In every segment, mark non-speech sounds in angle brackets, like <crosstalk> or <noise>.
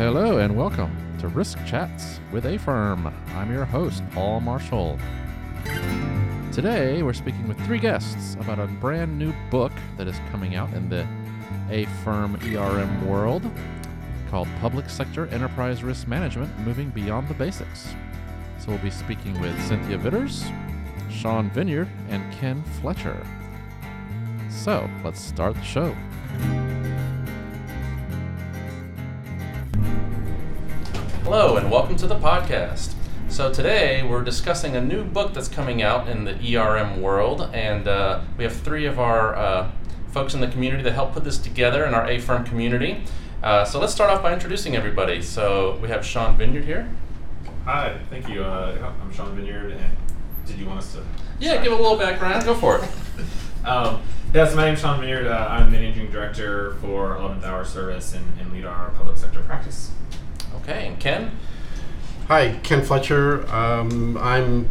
Hello and welcome to Risk Chats with AFERM. I'm your host, Paul Marshall. Today we're speaking with three guests about a brand new book that is coming out in the A Firm ERM world called Public Sector Enterprise Risk Management Moving Beyond the Basics. So we'll be speaking with Cynthia Vitters, Sean Vineyard, and Ken Fletcher. So let's start the show. Hello, and welcome to the podcast. So, today we're discussing a new book that's coming out in the ERM world, and uh, we have three of our uh, folks in the community that help put this together in our AFERM community. Uh, so, let's start off by introducing everybody. So, we have Sean Vineyard here. Hi, thank you. Uh, I'm Sean Vineyard, and did you want us to? Yeah, give a little background. Go for it. <laughs> Um, yes, my name is Sean Vineyard. Uh, I'm the managing director for 11th Hour Service and, and lead our public sector practice. Okay, and Ken? Hi, Ken Fletcher. Um, I'm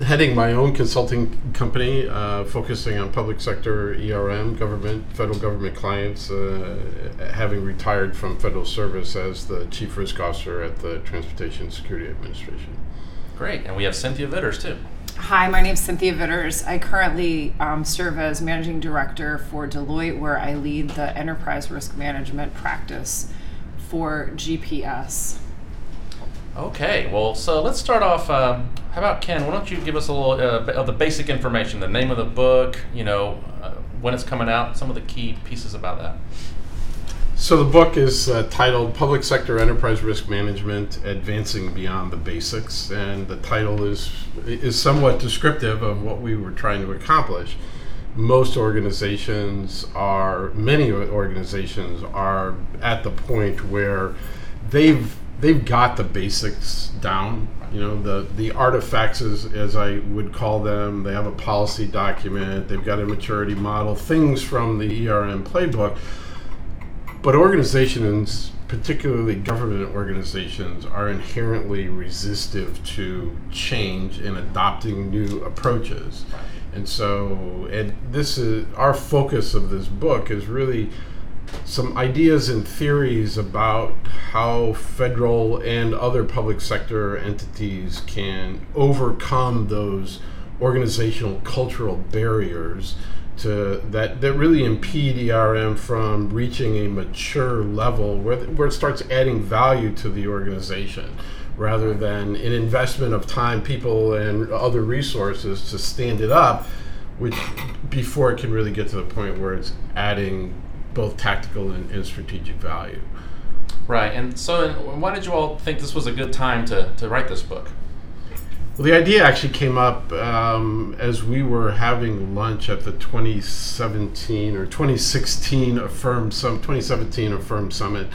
heading my own consulting company uh, focusing on public sector ERM, government, federal government clients, uh, having retired from federal service as the chief risk officer at the Transportation Security Administration. Great, and we have Cynthia Vitters too. Hi, my name is Cynthia Vitters. I currently um, serve as managing director for Deloitte, where I lead the enterprise risk management practice for GPS. Okay, well, so let's start off. Um, how about Ken? Why don't you give us a little uh, of the basic information, the name of the book, you know, uh, when it's coming out, some of the key pieces about that. So the book is uh, titled "Public Sector Enterprise Risk Management: Advancing Beyond the Basics," and the title is is somewhat descriptive of what we were trying to accomplish. Most organizations are, many organizations are at the point where they've they've got the basics down. You know, the the artifacts, as, as I would call them, they have a policy document, they've got a maturity model, things from the ERM playbook. But organizations, particularly government organizations, are inherently resistive to change in adopting new approaches. And so, and this is our focus of this book is really some ideas and theories about how federal and other public sector entities can overcome those organizational cultural barriers to that that really impede ERM from reaching a mature level where, where it starts adding value to the organization rather than an investment of time, people, and other resources to stand it up, which before it can really get to the point where it's adding both tactical and, and strategic value. Right, and so why did you all think this was a good time to, to write this book? Well, the idea actually came up um, as we were having lunch at the 2017 or 2016 AFERM Summit, 2017 AFERM Summit.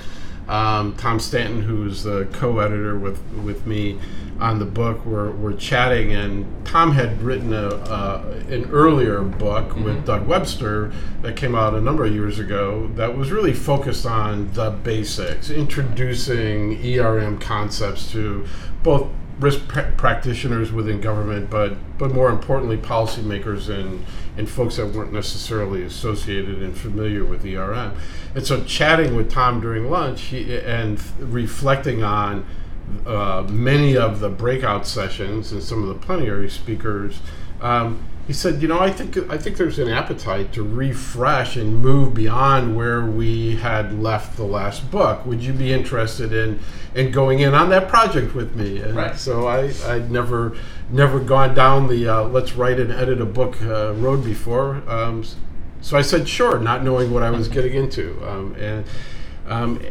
Um, Tom Stanton, who's the co-editor with with me on the book, were were chatting, and Tom had written a uh, an earlier book mm-hmm. with Doug Webster that came out a number of years ago that was really focused on the basics, introducing ERM concepts to both risk pr- practitioners within government, but but more importantly, policymakers and and folks that weren't necessarily associated and familiar with ERM. And so, chatting with Tom during lunch he, and reflecting on uh, many of the breakout sessions and some of the plenary speakers. Um, he said, "You know, I think I think there's an appetite to refresh and move beyond where we had left the last book. Would you be interested in in going in on that project with me?" And right. so I I'd never never gone down the uh, let's write and edit a book uh, road before. Um, so I said, "Sure," not knowing what I was <laughs> getting into, um, and. Um,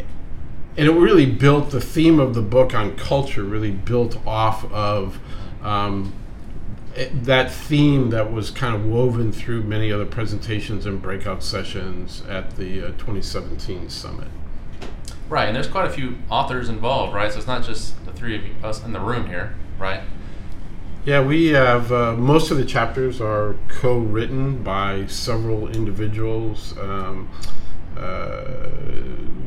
and it really built the theme of the book on culture really built off of um, it, that theme that was kind of woven through many other presentations and breakout sessions at the uh, 2017 summit. Right, and there's quite a few authors involved, right? So it's not just the three of us in the room here, right? Yeah, we have uh, most of the chapters are co-written by several individuals. Um,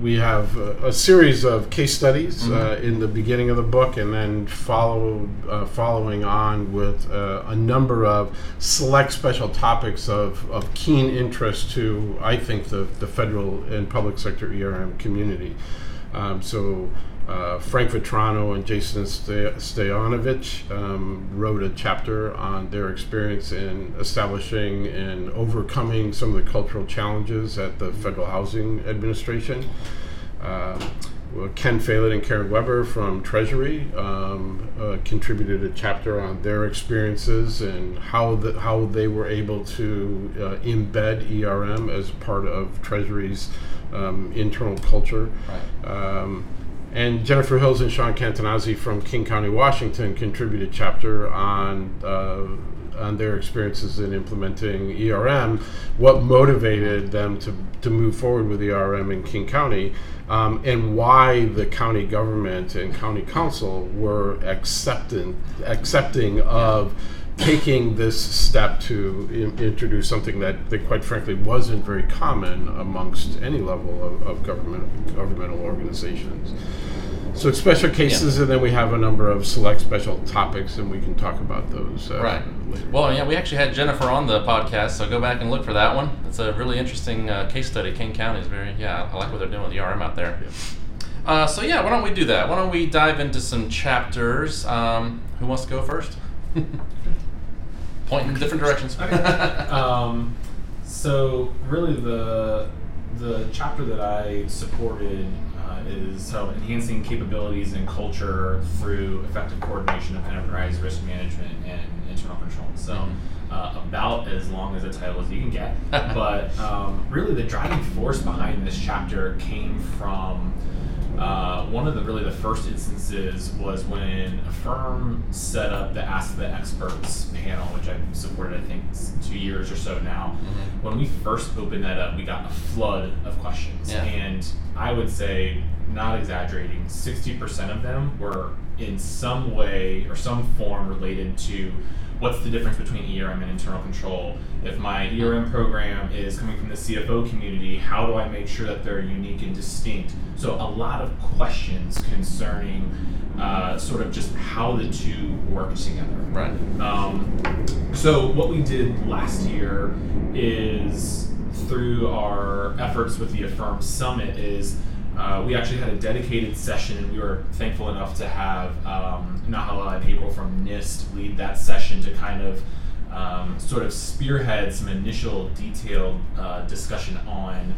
we have a, a, series of case studies mm-hmm. uh, in the beginning of the book, and then follow uh, following on with uh, a number of select special topics of, of keen interest to, I think, the, the federal and public sector ERM community. Um, so uh, Frank Vetrano and Jason Stoyanovich um, wrote a chapter on their experience in establishing and overcoming some of the cultural challenges at the Federal Housing Administration. Uh, well, Ken Phelan and Karen Weber from Treasury um, uh, contributed a chapter on their experiences and how the, how they were able to uh, embed ERM as part of Treasury's um, internal culture. Right. And Jennifer Hills and Sean Cantonazzi from King County, Washington, contributed chapter on uh, on their experiences in implementing ERM, what motivated them to, to move forward with ERM in King County, um, and why the county government and county council were accepting accepting of taking this step to in, introduce something that, that quite frankly wasn't very common amongst any level of, of government governmental organizations. So it's special cases, and then we have a number of select special topics, and we can talk about those. Uh, Right. Later. Well, yeah, we actually had Jennifer on the podcast, so go back and look for that one. It's a really interesting uh, case study. King County is very, yeah, I like what they're doing with ERM out there. Uh, so yeah, why don't we do that? Why don't we dive into some chapters? Um, who wants to go first? <laughs> Point in different directions. <laughs> um, so really the the chapter that I supported uh, is so enhancing capabilities and culture through effective coordination of enterprise risk management and internal control. So. Mhm. Uh, about as long as a title as you can get, <laughs> but um, really the driving force behind this chapter came from uh, one of the really the first instances was when AFERM set up the Ask the Experts panel, which I've supported I think two years or so now. Mhm. When we first opened that up, we got a flood of questions, Yeah. and I would say, not exaggerating, sixty percent of them were in some way or some form related to what's the difference between ERM and internal control? If my ERM program is coming from the CFO community, how do I make sure that they're unique and distinct? So, a lot of questions concerning uh, sort of just how the two work together. right. Um, so what we did last year is through our efforts with the AFERM Summit is uh, we actually had a dedicated session and we were thankful enough to have um, Nahala and April from NIST lead that session to kind of um, sort of spearhead some initial detailed uh, discussion on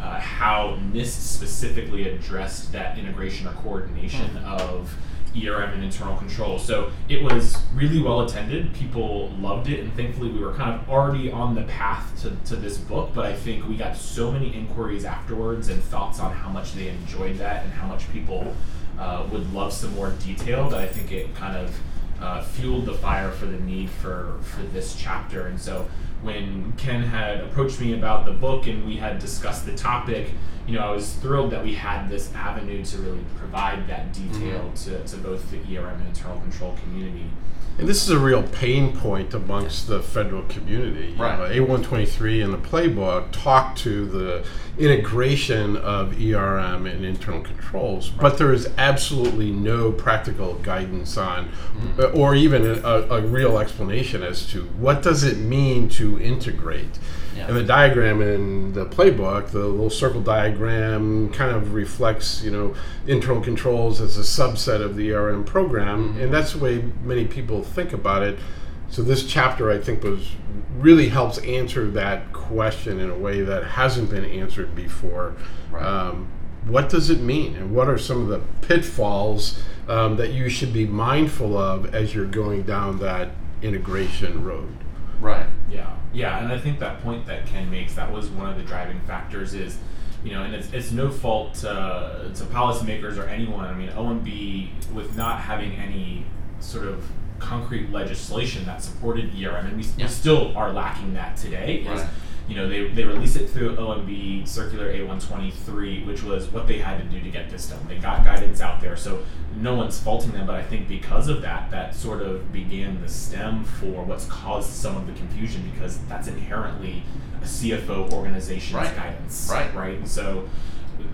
uh, how NIST specifically addressed that integration or coordination of ERM and internal control. So it was really well attended. People loved it, and thankfully we were kind of already on the path to, to this book. But I think we got so many inquiries afterwards and thoughts on how much they enjoyed that and how much people uh, would love some more detail that I think it kind of uh, fueled the fire for the need for for this chapter. And so when Ken had approached me about the book and we had discussed the topic, you know, I was thrilled that we had this avenue to really provide that detail to, to both the ERM and internal control community. And this is a real pain point amongst the federal community. You Right. know, A123 and the playbook talk to the integration of ERM and internal controls, but there is absolutely no practical guidance on, Mm-hmm. or even a, a real explanation as to what does it mean to integrate. Yeah. And the diagram in the playbook, the little circle diagram, kind of reflects, you know, internal controls as a subset of the ERM program, and that's the way many people think about it. So this chapter, I think, was really helps answer that question in a way that hasn't been answered before. Right. Um, what does it mean, and what are some of the pitfalls um, that you should be mindful of as you're going down that integration road? Right. Yeah, yeah, and I think that point that Ken makes that was one of the driving factors is, you know, and it's, it's no fault uh, to policymakers or anyone. I mean, OMB with not having any sort of concrete legislation that supported ERM, and we, Yeah. we still are lacking that today. Is, Right. You know, they, they released it through OMB Circular A123, which was what they had to do to get this done. They got guidance out there, so no one's faulting them, but I think because of that, that sort of began the stem for what's caused some of the confusion because that's inherently a CFO organization's Right. guidance. Right. Right. So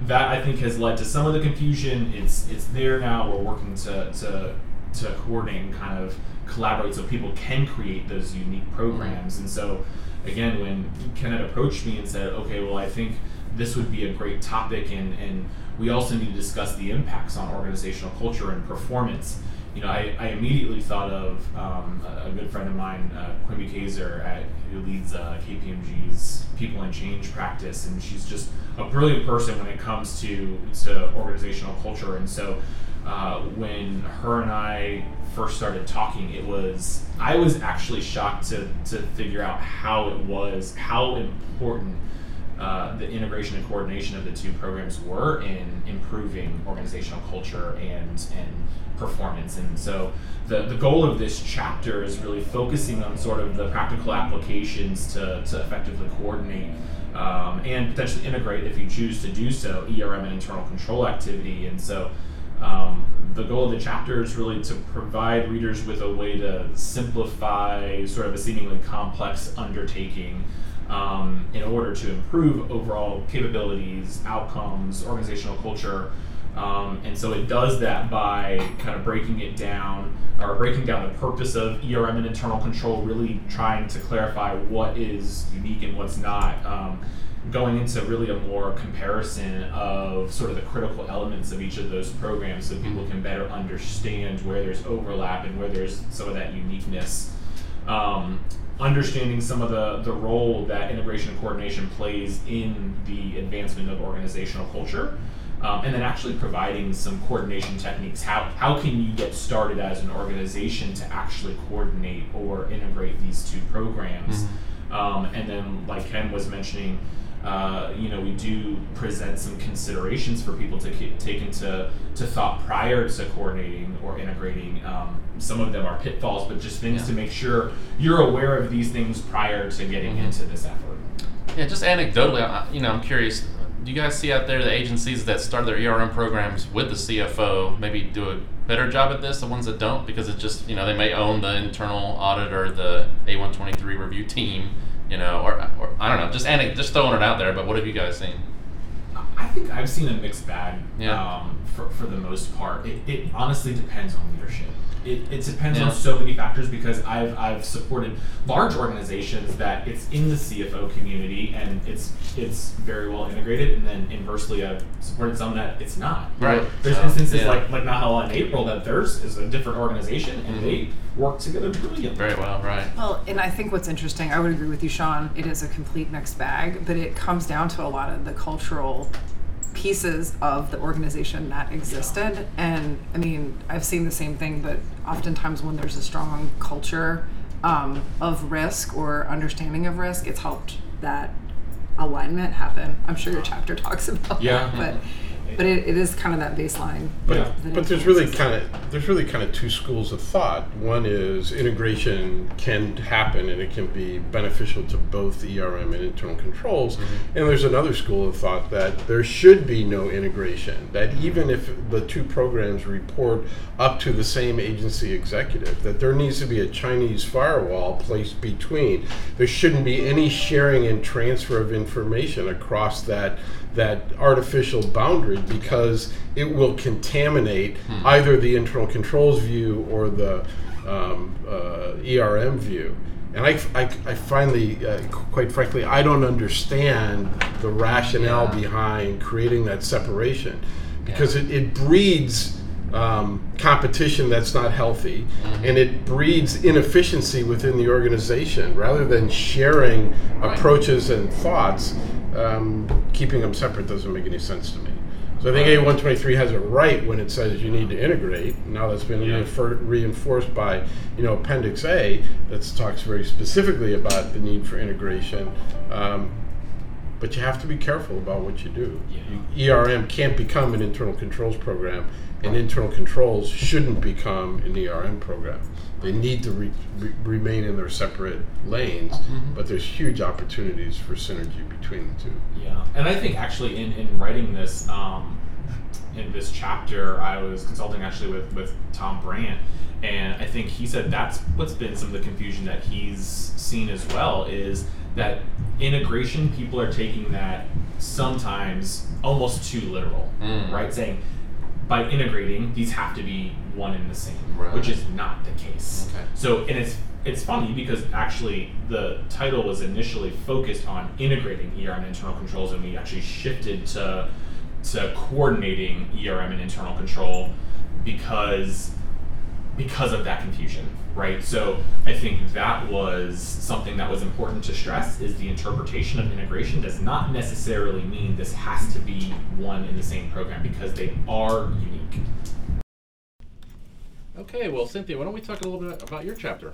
that I think has led to some of the confusion. It's it's there now. We're working to to to coordinate and kind of collaborate so people can create those unique programs. And so again, when Kenneth approached me and said, okay, well, I think this would be a great topic, and, and we also need to discuss the impacts on organizational culture and performance. You know, I, I immediately thought of um, a, a good friend of mine, uh, Quimby Kaiser, at, who leads uh, KPMG's People and Change practice, and she's just a brilliant person when it comes to to organizational culture. And so, uh, when her and I first started talking, it was I was actually shocked to to figure out how it was how important uh, the integration and coordination of the two programs were in improving organizational culture and and performance. And so the, the goal of this chapter is really focusing on sort of the practical applications to, to effectively coordinate um, and potentially integrate, if you choose to do so, ERM and internal control activity. And so um, the goal of the chapter is really to provide readers with a way to simplify sort of a seemingly complex undertaking um, in order to improve overall capabilities, outcomes, organizational culture. Um, and so it does that by kind of breaking it down or breaking down the purpose of ERM and internal control, really trying to clarify what is unique and what's not. Um, going into really a more comparison of sort of the critical elements of each of those programs so people can better understand where there's overlap and where there's some of that uniqueness. Um, understanding some of the, the role that integration and coordination plays in the advancement of organizational culture. Um, and then actually providing some coordination techniques. How, how can you get started as an organization to actually coordinate or integrate these two programs? Mm-hmm. Um, and then, like Ken was mentioning, uh, you know, we do present some considerations for people to k- take into to thought prior to coordinating or integrating. Um, some of them are pitfalls, but just things yeah. to make sure you're aware of these things prior to getting mm-hmm. into this effort. Yeah, just anecdotally, you know, I'm curious do you guys see out there the agencies that start their ERM programs with the CFO maybe do a better job at this? The ones that don't, because it's just you know they may own the internal audit or the A123 review team, you know, or, or I don't know, just just throwing it out there. But what have you guys seen? I think I've seen a mixed bag. Yeah. Um, for, for the most part, it, it honestly depends on leadership it, it depends yeah. on so many factors because I've, I've supported large organizations that it's in the CFO community and it's it's very well integrated, and then inversely I've supported some that it's not. Right. There's so, instances yeah. like like Nahala and April that theirs is a different organization and mm-hmm. they work together brilliantly. Very well, right. Well, and I think what's interesting, I would agree with you, Sean. It is a complete mixed bag, but it comes down to a lot of the cultural pieces of the organization that existed. And I mean, I've seen the same thing, but oftentimes when there's a strong culture um, of risk or understanding of risk, it's helped that alignment happen. I'm sure your chapter talks about yeah. that, but but it, it is kind of that baseline. But, yeah. but there's really kind of there's really kind of two schools of thought. One is integration can happen and it can be beneficial to both ERM and internal controls, mm-hmm. and there's another school of thought that there should be no integration. That even if the two programs report up to the same agency executive, that there needs to be a Chinese firewall placed between. There shouldn't be any sharing and transfer of information across that that artificial boundary because it will contaminate hmm. either the internal controls view or the um, uh, ERM view. And I, I, I finally, uh, quite frankly, I don't understand the rationale yeah. behind creating that separation because yeah. it, it breeds um, competition that's not healthy mm-hmm. and it breeds inefficiency within the organization rather than sharing right. approaches and thoughts um, keeping them separate doesn't make any sense to me. So I think A123 has it right when it says you need to integrate. Now that's been yeah. reinforced by, you know, Appendix A that talks very specifically about the need for integration. Um, but you have to be careful about what you do. Yeah. You, ERM can't become an internal controls program, and internal controls shouldn't become an ERM program. They need to re- re- remain in their separate lanes, mm-hmm. but there's huge opportunities for synergy between the two. Yeah, and I think actually in, in writing this um, in this chapter, I was consulting actually with with Tom Brandt, and I think he said that's what's been some of the confusion that he's seen as well is that integration people are taking that sometimes almost too literal, mm. right? Saying by integrating, these have to be one and the same, right. which is not the case. Okay. So, and it's it's funny because actually the title was initially focused on integrating ERM and internal controls, and we actually shifted to to coordinating ERM and internal control because because of that confusion, right? So I think that was something that was important to stress is the interpretation of integration does not necessarily mean this has to be one in the same program because they are unique. Okay, well, Cynthia, why don't we talk a little bit about your chapter?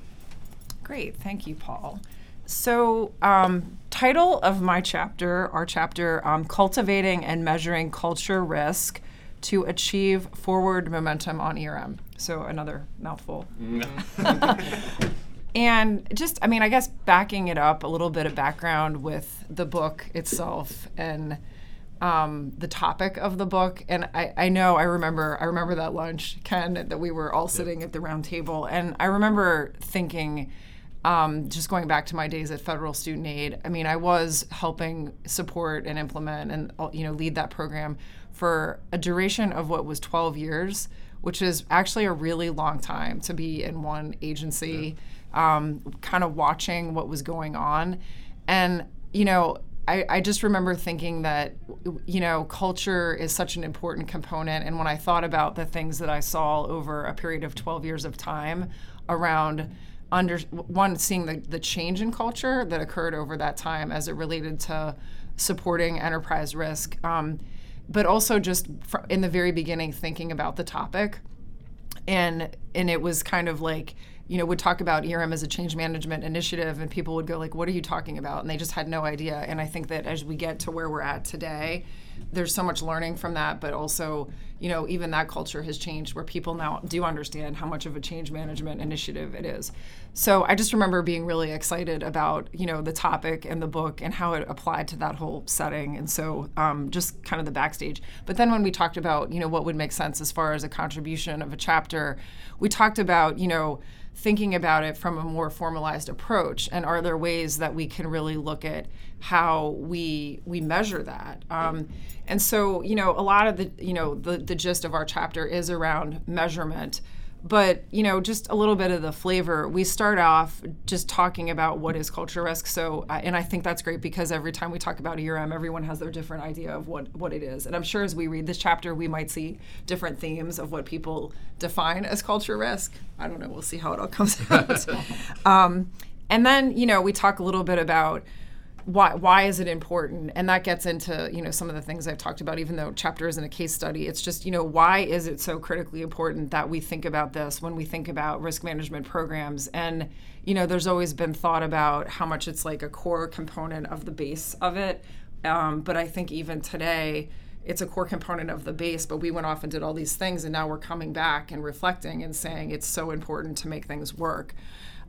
Great, thank you, Paul. So, um, title of my chapter, our chapter, um, Cultivating and Measuring Culture Risk to Achieve Forward Momentum on ERM. So, another mouthful. <laughs> and just, I mean, I guess backing it up, a little bit of background with the book itself and um, the topic of the book. And I, I know I remember I remember that lunch, Ken, that we were all sitting at the round table, and I remember thinking. Um, just going back to my days at Federal Student Aid, I mean, I was helping support and implement and you know lead that program for a duration of what was 12 years, which is actually a really long time to be in one agency, um, kind of watching what was going on, and you know, I, I, just remember thinking that, you know, culture is such an important component. And when I thought about the things that I saw over a period of 12 years of time around under one, seeing the, the change in culture that occurred over that time as it related to supporting enterprise risk, um, but also just fr- in the very beginning thinking about the topic. And, and it was kind of like, you know, would talk about ERM as a change management initiative, and people would go like, "What are you talking about?" And they just had no idea. And I think that as we get to where we're at today, there's so much learning from that, but also, you know, even that culture has changed where people now do understand how much of a change management initiative it is. So I just remember being really excited about, you know, the topic and the book and how it applied to that whole setting. And so um, just kind of the backstage. But then when we talked about, you know, what would make sense as far as a contribution of a chapter, we talked about, you know, thinking about it from a more formalized approach and are there ways that we can really look at how we we measure that? Um, and so you know a lot of the you know the, the gist of our chapter is around measurement but you know just a little bit of the flavor. We start off just talking about what is culture risk. So and i think that's great because every time we talk about erm everyone has their different idea of what what it is. And i'm sure as we read this chapter we might see different themes of what people define as culture risk. I don't know. We'll see how it all comes <laughs> out. <laughs> Um, and then you know we talk a little bit about why why is it important? And that gets into you know some of the things i've talked about even though chapter isn't a case study. It's just you know why is it so critically important that we think about this when we think about risk management programs? And you know there's always been thought about how much it's like a core component of the base of it. Um, but i think even today it's a core component of the base but we went off and did all these things and now we're coming back and reflecting and saying it's so important to make things work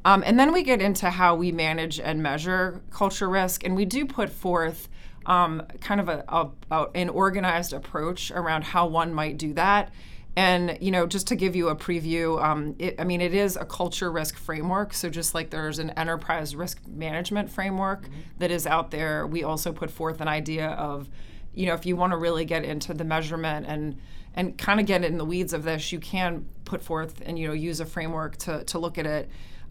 um, and then we get into how we manage and measure culture risk, and we do put forth um, kind of a, a, a, an organized approach around how one might do that. And you know, just to give you a preview, um, it, I mean, it is a culture risk framework. So just like there's an enterprise risk management framework mm-hmm. that is out there, we also put forth an idea of, you know, if you want to really get into the measurement and and kind of get in the weeds of this, you can put forth and you know use a framework to to look at it.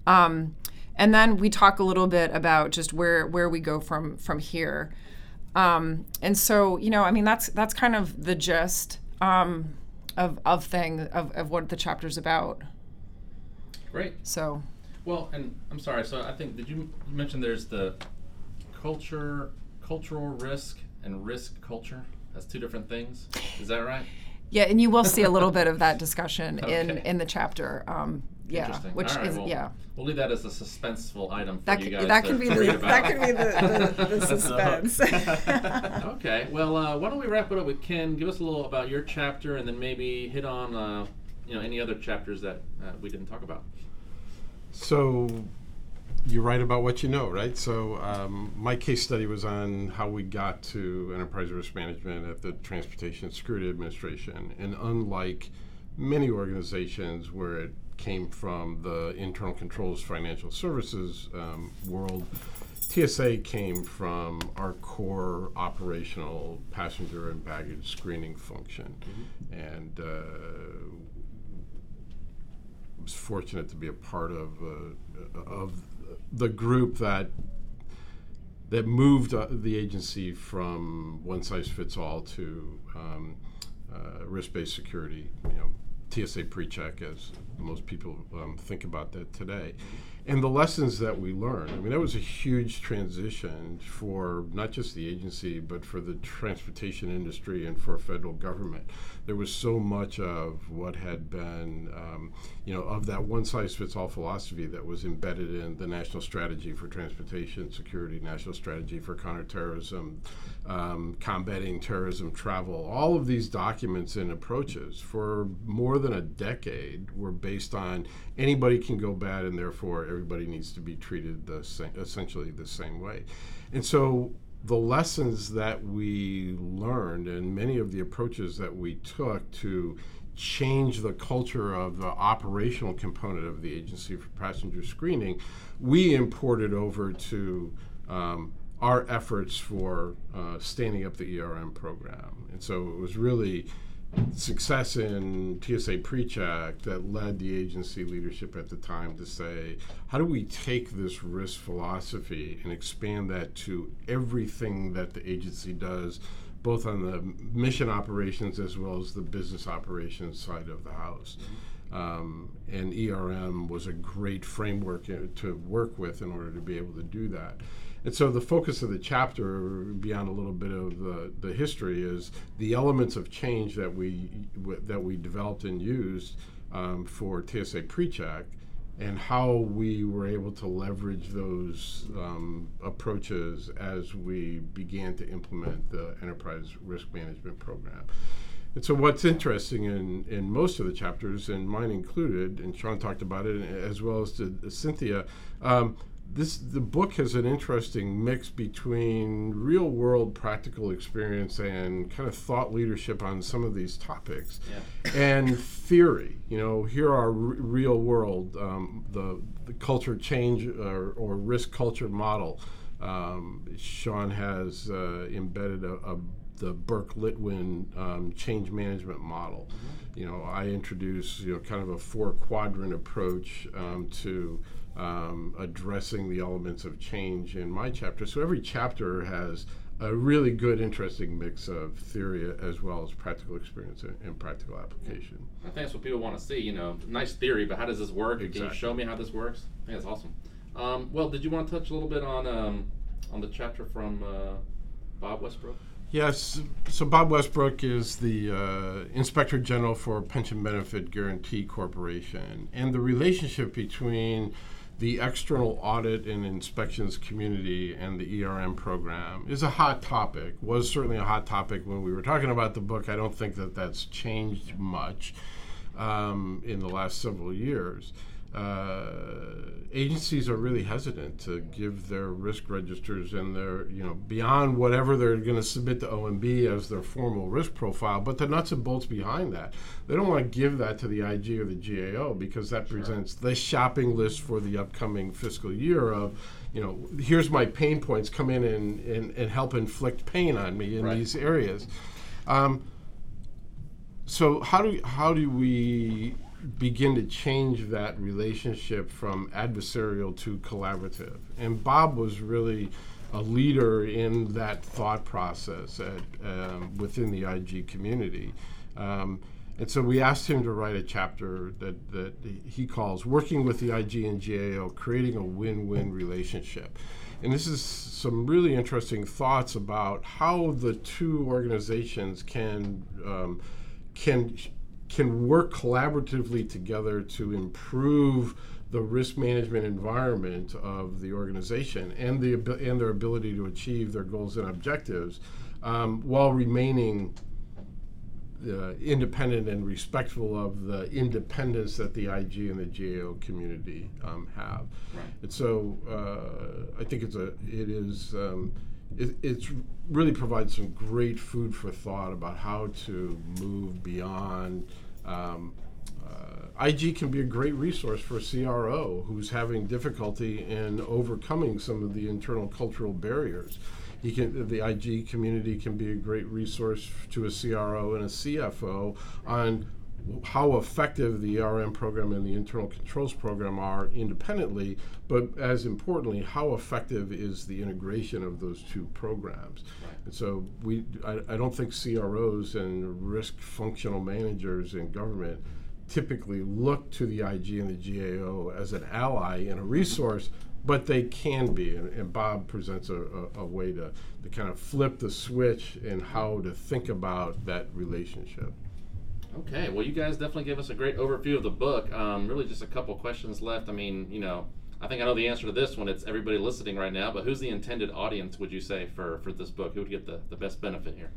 Um, and then we talk a little bit about just where where we go from from here. Um, and so you know, I mean, that's that's kind of the gist um, of of thing of, of what the chapter's about. Great. So. Well, and I'm sorry. So I think did you, you mention there's the culture, cultural risk, and risk culture. That's two different things. Is that right? Yeah, and you will see a little bit of that discussion <laughs> okay. in in the chapter. Um, yeah, which right, is well, yeah. We'll leave that as a suspenseful item for that you guys. That to, could be the about. that could be the, the, the <laughs> suspense. <laughs> okay, well, uh, why don't we wrap it up with Ken? Give us a little about your chapter, and then maybe hit on uh, you know any other chapters that uh, we didn't talk about. So you write about what you know, right? So um, my case study was on how we got to enterprise risk management at the Transportation Security Administration, and unlike many organizations where it came from the internal controls financial services um, world. TSA came from our core operational passenger and baggage screening function. Mm-hmm. And uh, was fortunate to be a part of uh, of the group that that moved uh, the agency from one size fits all to um, uh, risk based security. You know, TSA PreCheck, as most people um, think about that today. And the lessons that we learned. I mean, that was a huge transition for not just the agency, but for the transportation industry and for federal government. There was so much of what had been, um, you know, of that one size fits all philosophy that was embedded in the National Strategy for Transportation Security, National Strategy for Counterterrorism, um, Combating Terrorism Travel. All of these documents and approaches for more than a decade were based on anybody can go bad and therefore everybody needs to be treated the same, essentially the same way. And so the lessons that we learned and many of the approaches that we took to change the culture of the operational component of the agency for passenger screening, we imported over to um, our efforts for uh, standing up the ERM program. And so it was really success in TSA PreCheck that led the agency leadership at the time to say, how do we take this risk philosophy and expand that to everything that the agency does, both on the mission operations as well as the business operations side of the house? Um, and ERM was a great framework to work with in order to be able to do that. And so the focus of the chapter, beyond a little bit of the, the history, is the elements of change that we that we developed and used um, for TSA PreCheck, and how we were able to leverage those um, approaches as we began to implement the enterprise risk management program. And so, what's interesting in, in most of the chapters, and mine included, and Sean talked about it as well as Cynthia, um, this the book has an interesting mix between real world practical experience and kind of thought leadership on some of these topics Yeah. and theory you know here are r- real world um, the, the culture change or, or risk culture model um, sean has uh, embedded a, a the Burke Litwin um, change management model. You know, I introduce you know kind of a four quadrant approach um, to um, addressing the elements of change in my chapter. So every chapter has a really good, interesting mix of theory as well as practical experience and, and practical application. I think that's what people want to see. You know, nice theory, but how does this work? Can you Exactly. show me how this works? I think that's awesome. Um, well, did you want to touch a little bit on um, on the chapter from uh, Bob Westbrook? Yes, so Bob Westbrook is the uh, Inspector General for Pension Benefit Guaranty Corporation, and the relationship between the external audit and inspections community and the ERM program is a hot topic. Was certainly a hot topic when we were talking about the book. I don't think that that's changed much um, in the last several years. Uh, agencies are really hesitant to give their risk registers and their, you know, beyond whatever they're going to submit to OMB as their formal risk profile, but the nuts and bolts behind that. They don't want to give that to the IG or the GAO because that presents the shopping list for the upcoming fiscal year of, you know, here's my pain points, come in and, and, and help inflict pain on me in Right. these areas. Um, so how do how do we begin to change that relationship from adversarial to collaborative? And Bob was really a leader in that thought process at, um, within the IG community. Um, and so we asked him to write a chapter that, that he calls Working with the IG and GAO, Creating a Win Win Relationship. And this is some really interesting thoughts about how the two organizations can um, can can work collaboratively together to improve the risk management environment of the organization and the and their ability to achieve their goals and objectives um, while remaining uh, independent and respectful of the independence that the IG and the GAO community um, have. Right. And so uh, I think it's a it is um, it, it's really provides some great food for thought about how to move beyond. Um, uh, IG can be a great resource for a CRO who's having difficulty in overcoming some of the internal cultural barriers. He can, the IG community can be a great resource to a CRO and a CFO on how effective the ERM program and the internal controls program are independently, but as importantly, how effective is the integration of those two programs. And so we, I, I don't think CROs and risk functional managers in government typically look to the IG and the GAO as an ally and a resource, but they can be. And, and Bob presents a, a, a way to, to kind of flip the switch in how to think about that relationship. Okay, well, you guys definitely gave us a great overview of the book. Um, really, just a couple questions left. I mean, you know, I think I know the answer to this one. It's everybody listening right now, but who's the intended audience, would you say, for, for this book? Who would get the, the best benefit here?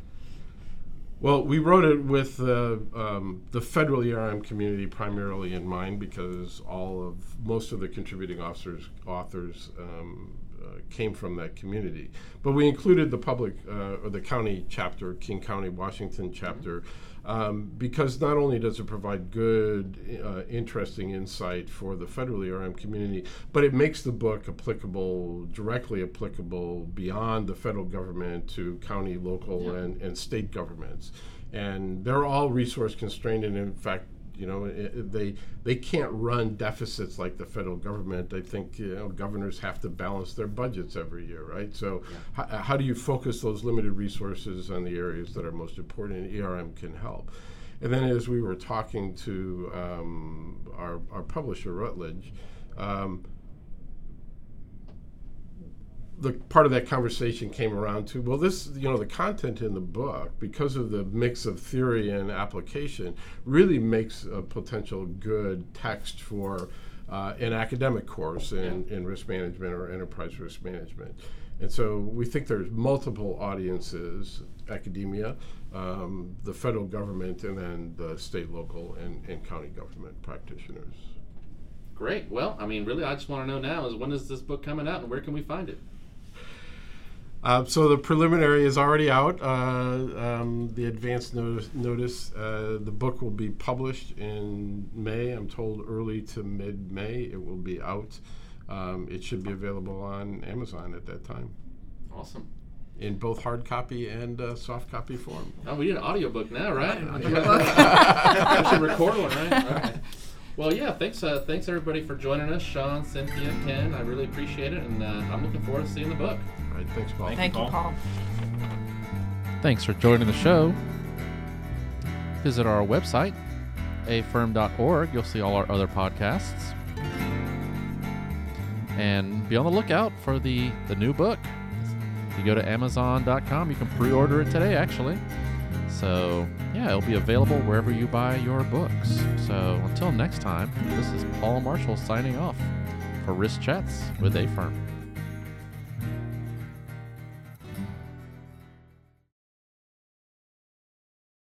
Well, we wrote it with uh, um, the federal ERM community primarily in mind because all of most of the contributing officers authors um, uh, came from that community. But we included the public uh, or the county chapter, King County, Washington chapter, um, because not only does it provide good, uh, interesting insight for the federally ERM community, but it makes the book applicable, directly applicable beyond the federal government to county, local, Yeah. and, and state governments. And they're all resource constrained, and in fact, you know, it, they they can't run deficits like the federal government. I think you know governors have to balance their budgets every year, right? So, how, how do you focus those limited resources on the areas that are most important? And ERM can help. And then, as we were talking to um, our our publisher Routledge. Um, the part of that conversation came around to well this you know the content in the book because of the mix of theory and application really makes a potential good text for uh, an academic course in, in risk management or enterprise risk management and so we think there's multiple audiences academia um, the federal government and then the state local and, and county government practitioners Great. Well, I mean, really, I just want to know now is when is this book coming out and where can we find it? Uh, so the preliminary is already out. Uh, um, the advance notice, notice uh, the book will be published in May. I'm told early to mid May it will be out. Um, it should be available on Amazon at that time Awesome. in both hard copy and uh, soft copy form. Oh, we need an audiobook now, right? Audiobook. I <laughs> should record one, right? <laughs> All right. Well, yeah. Thanks, uh, thanks everybody for joining us, Sean, Cynthia, Ken. I really appreciate it, and uh, I'm looking forward to seeing the book. All right, thanks, Paul. Thank you, Paul. Thanks for joining the show. Visit our website, aferm.org. You'll see all our other podcasts. And be on the lookout for the, the new book. If you go to amazon.com, you can pre order it today, actually. So, yeah, it'll be available wherever you buy your books. So, until next time, this is Paul Marshall signing off for Risk Chats with AFERM.